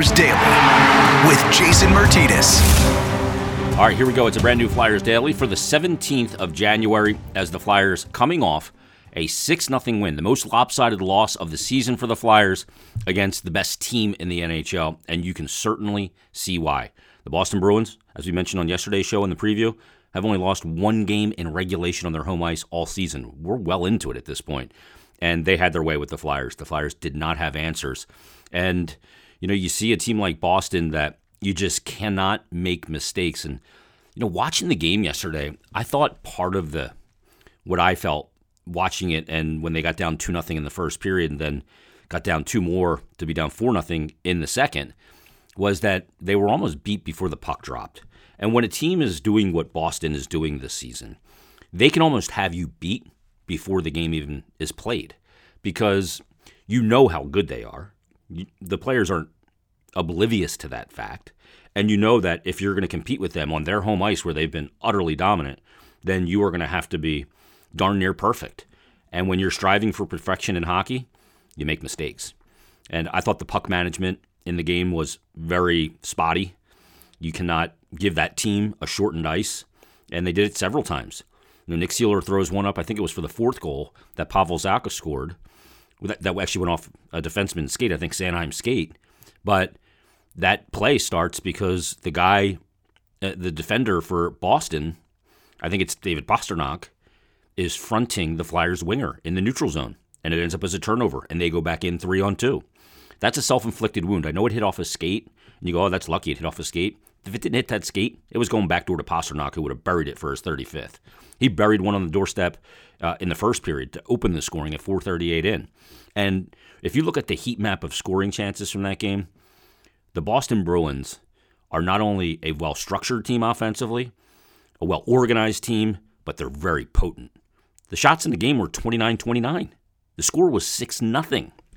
Flyers Daily with Jason Martinez. All right, here we go. It's a brand new Flyers Daily for the 17th of January as the Flyers coming off a 6 0 win, the most lopsided loss of the season for the Flyers against the best team in the NHL, and you can certainly see why. The Boston Bruins, as we mentioned on yesterday's show in the preview, have only lost one game in regulation on their home ice all season. We're well into it at this point. And they had their way with the Flyers. The Flyers did not have answers. And, you know, you see a team like Boston that you just cannot make mistakes. And, you know, watching the game yesterday, I thought part of the, what I felt watching it and when they got down 2 nothing in the first period and then got down two more to be down 4 nothing in the second was that they were almost beat before the puck dropped. And when a team is doing what Boston is doing this season, they can almost have you beat before the game even is played because you know how good they are. The players aren't oblivious to that fact. And you know that if you're going to compete with them on their home ice where they've been utterly dominant, then you are going to have to be darn near perfect. And when you're striving for perfection in hockey, you make mistakes. And I thought the puck management in the game was very spotty. You cannot give that team a shortened ice, and they did it several times. You know, Nick Seeler throws one up. I think it was for the fourth goal that Pavel Zacha scored. That, that actually went off a defenseman's skate. I think Sanheim skate, but that play starts because the guy, uh, the defender for Boston, I think it's David Pastrnak, is fronting the Flyers winger in the neutral zone, and it ends up as a turnover, and they go back in three on two. That's a self-inflicted wound. I know it hit off a skate, and you go, "Oh, that's lucky it hit off a skate." If it didn't hit that skate, it was going back door to Pastrnak, who would have buried it for his 35th. He buried one on the doorstep uh, in the first period to open the scoring at 4:38 in. And if you look at the heat map of scoring chances from that game, the Boston Bruins are not only a well-structured team offensively, a well-organized team, but they're very potent. The shots in the game were 29-29. The score was 6 0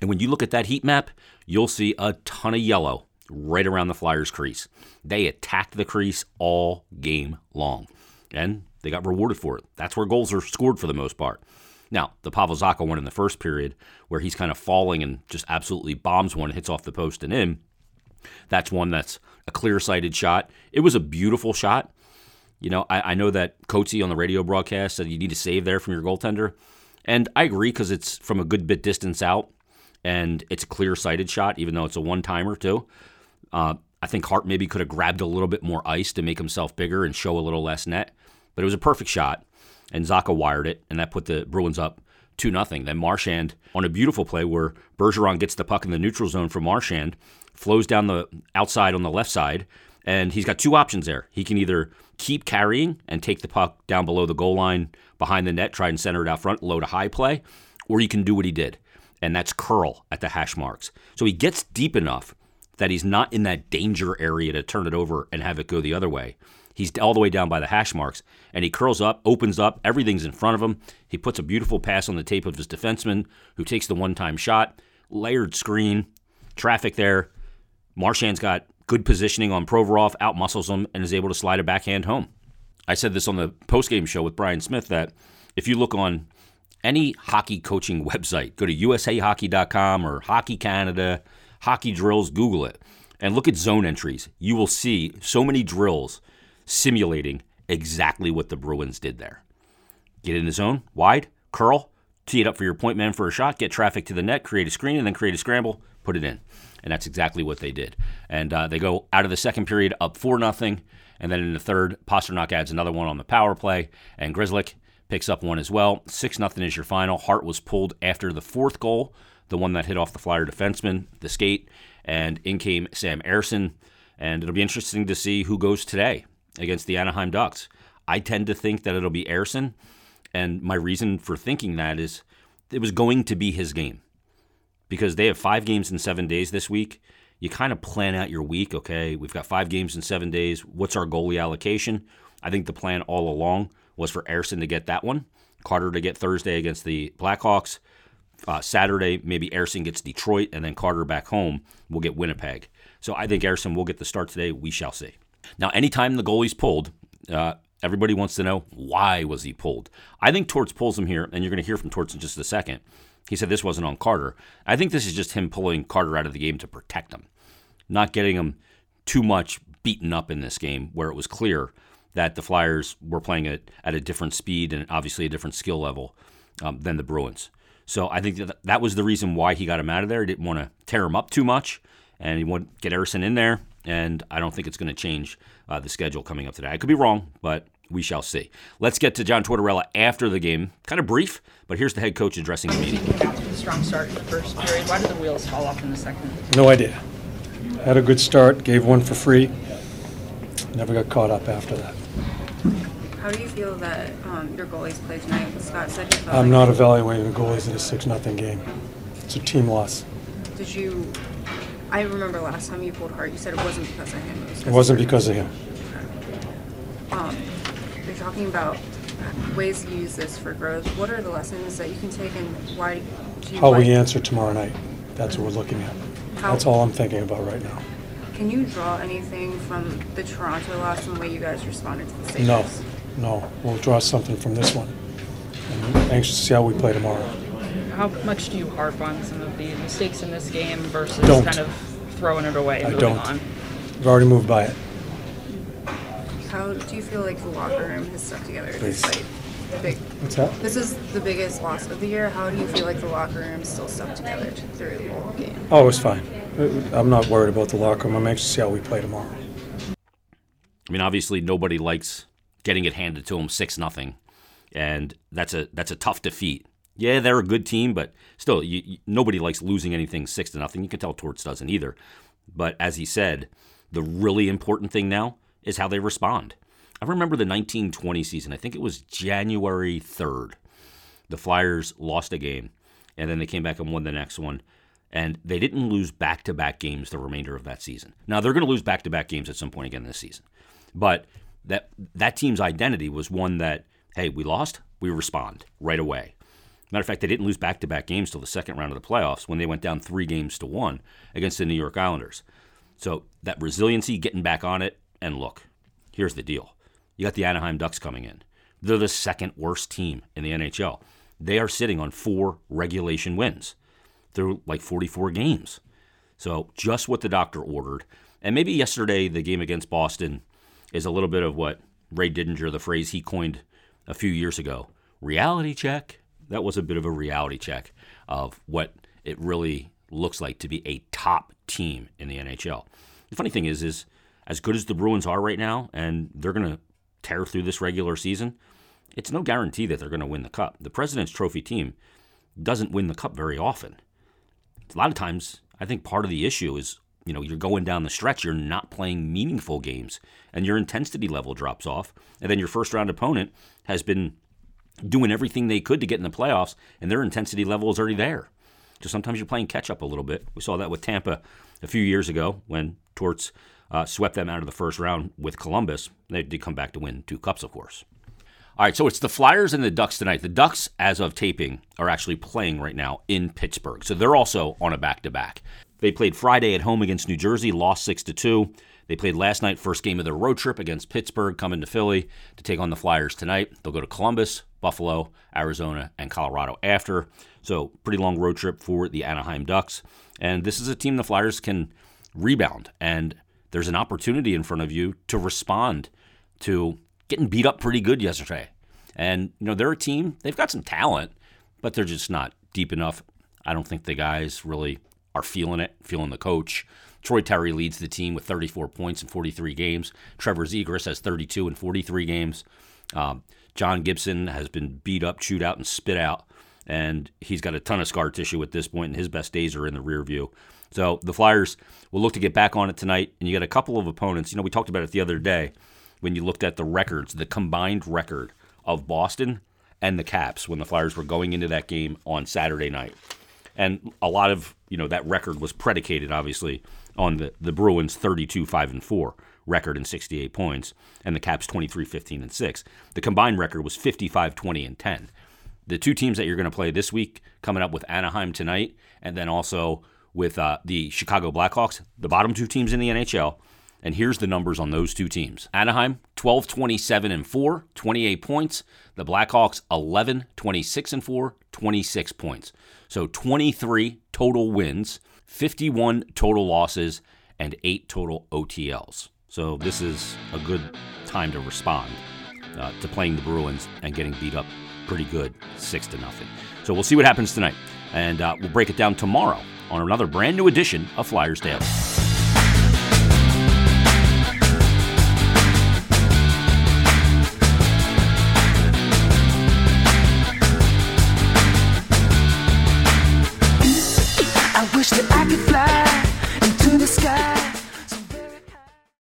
And when you look at that heat map, you'll see a ton of yellow right around the Flyers' crease. They attacked the crease all game long, and they got rewarded for it. That's where goals are scored for the most part. Now, the Pavel Zacha one in the first period, where he's kind of falling and just absolutely bombs one, hits off the post and in. That's one that's a clear sighted shot. It was a beautiful shot. You know, I, I know that Coatesy on the radio broadcast said you need to save there from your goaltender. And I agree because it's from a good bit distance out and it's a clear sighted shot, even though it's a one timer, too. Uh, I think Hart maybe could have grabbed a little bit more ice to make himself bigger and show a little less net, but it was a perfect shot, and Zacha wired it, and that put the Bruins up 2 0. Then Marchand on a beautiful play where Bergeron gets the puck in the neutral zone from Marchand, flows down the outside on the left side, and he's got two options there. He can either keep carrying and take the puck down below the goal line behind the net, try and center it out front, low to high play, or he can do what he did, and that's curl at the hash marks. So he gets deep enough that he's not in that danger area to turn it over and have it go the other way. He's all the way down by the hash marks, and he curls up, opens up, everything's in front of him. He puts a beautiful pass on the tape of his defenseman, who takes the one time shot, layered screen, traffic there. Marchand's got good positioning on Provorov, outmuscles him, and is able to slide a backhand home. I said this on the postgame show with Brian Smith that if you look on any hockey coaching website, go to usahockey.com or Hockey Canada, hockey drills, Google it, and look at zone entries. You will see so many drills simulating exactly what the Bruins did there. Get in the zone, wide, curl, tee it up for your point man for a shot, get traffic to the net, create a screen, and then create a scramble, put it in. And that's exactly what they did. And uh, they go out of the second period up 4 nothing, and then in the third, Pastrnak adds another one on the power play, and Grzelcyk picks up one as well. 6 nothing is your final. Hart was pulled after the fourth goal the one that hit off the Flyer defenseman, the skate, and in came Sam Ersson. And it'll be interesting to see who goes today against the Anaheim Ducks. I tend to think that it'll be Ersson, and my reason for thinking that is it was going to be his game because they have five games in seven days this week. You kind of plan out your week. Okay, we've got five games in seven days. What's our goalie allocation? I think the plan all along was for Ersson to get that one, Carter to get Thursday against the Blackhawks, uh, Saturday, maybe Ersson gets Detroit, and then Carter back home will get Winnipeg. So I think Ersson will get the start today. We shall see. Now, anytime the goalie's pulled, uh, everybody wants to know why was he pulled. I think Torts pulls him here, and you're going to hear from Torts in just a second. He said this wasn't on Carter. I think this is just him pulling Carter out of the game to protect him. not getting him too much beaten up in this game where it was clear that the Flyers were playing at, at a different speed and obviously a different skill level um, than the Bruins. So I think that that was the reason why he got him out of there. He didn't want to tear him up too much, and he wanted to get Ersson in there. And I don't think it's going to change uh, the schedule coming up today. I could be wrong, but we shall see. Let's get to John Tortorella after the game. Kind of brief, but here's the head coach addressing the meeting. Strong start in the first period. Why did the wheels fall off in the second? No idea. Had a good start, gave one for free. Never got caught up after that. How do you feel that um, your goalies played tonight? Scott said he felt I'm like- not evaluating the goalies in a 6 0 game. It's a team loss. Did you? I remember last time you pulled Hart, you said it wasn't because of him. It wasn't because of him. Um, you're talking about ways to use this for growth. What are the lessons that you can take, and why do you? How like, we answer tomorrow night. That's what we're looking at. How- That's all I'm thinking about right now. Can you draw anything from the Toronto loss and the way you guys responded to the Sabres? No, no. We'll draw something from this one. I'm anxious to see how we play tomorrow. How much do you harp on some of the mistakes in this game versus Don't. kind of throwing it away and I moving don't. on? We've already moved by it. How do you feel like the locker room has stuck together Please. despite the big? What's that? This is the biggest loss of the year. How do you feel like the locker room is still stuck together through the whole game? Oh, it's fine. Uh, I'm not worried about the locker room. I'm anxious to see how we play tomorrow. I mean, obviously nobody likes getting it handed to them six nothing, and that's a that's a tough defeat. Yeah, they're a good team, but still, you, you- nobody likes losing anything six to nothing. You can tell Torts doesn't either. But as he said, the really important thing now is how they respond. I remember the 1920 season. I think it was January 3rd. The Flyers lost a game, and then they came back and won the next one. And they didn't lose back to back games the remainder of that season. Now, they're going to lose back to back games at some point again this season. But that, that team's identity was one that, hey, we lost, we respond right away. Matter of fact, they didn't lose back to back games till the second round of the playoffs when they went down three games to one against the New York Islanders. So that resiliency, getting back on it, and look, here's the deal. You got the Anaheim Ducks coming in. They're the second worst team in the NHL. They are sitting on four regulation wins through like 44 games. So just what the doctor ordered. And maybe yesterday, the game against Boston is a little bit of what Ray Didinger, the phrase he coined a few years ago reality check. That was a bit of a reality check of what it really looks like to be a top team in the NHL. The funny thing is, is as good as the Bruins are right now, and they're going to tear through this regular season, it's no guarantee that they're going to win the cup. The President's Trophy team doesn't win the cup very often. A lot of times, I think part of the issue is, you know, you're going down the stretch, you're not playing meaningful games, and your intensity level drops off, and then your first round opponent has been doing everything they could to get in the playoffs, and their intensity level is already there. So sometimes you're playing catch up a little bit. We saw that with Tampa a few years ago when Torts uh, swept them out of the first round with Columbus. They did come back to win two cups, of course. All right, so it's the Flyers and the Ducks tonight. The Ducks, as of taping, are actually playing right now in Pittsburgh. So they're also on a back to back. They played Friday at home against New Jersey, lost 6 to 2. They played last night, first game of their road trip against Pittsburgh, coming to Philly to take on the Flyers tonight. They'll go to Columbus, Buffalo, Arizona, and Colorado after. So, pretty long road trip for the Anaheim Ducks. And this is a team the Flyers can rebound. And there's an opportunity in front of you to respond to getting beat up pretty good yesterday. And, you know, they're a team, they've got some talent, but they're just not deep enough. I don't think the guys really are feeling it, feeling the coach. Troy Terry leads the team with 34 points in 43 games. Trevor Zegras has 32 in 43 games. Um, John Gibson has been beat up, chewed out, and spit out, and he's got a ton of scar tissue at this point, and his best days are in the rear view. So the Flyers will look to get back on it tonight, and you got a couple of opponents. You know, we talked about it the other day when you looked at the records, the combined record of Boston and the Caps when the Flyers were going into that game on Saturday night. And a lot of, you know, that record was predicated obviously on the, the Bruins 32 5 and 4 record and 68 points and the Caps 23 15 and 6. The combined record was 55 20 and 10. The two teams that you're going to play this week coming up with Anaheim tonight and then also with uh, the Chicago Blackhawks, the bottom two teams in the NHL. And here's the numbers on those two teams. Anaheim 12 27 and 4, 28 points. The Blackhawks 11 26 and 4, 26 points. So 23 total wins, 51 total losses, and eight total OTLs. So this is a good time to respond uh, to playing the Bruins and getting beat up pretty good, six to nothing. So we'll see what happens tonight, and uh, we'll break it down tomorrow on another brand new edition of Flyers Daily. Wish that I could fly into the sky.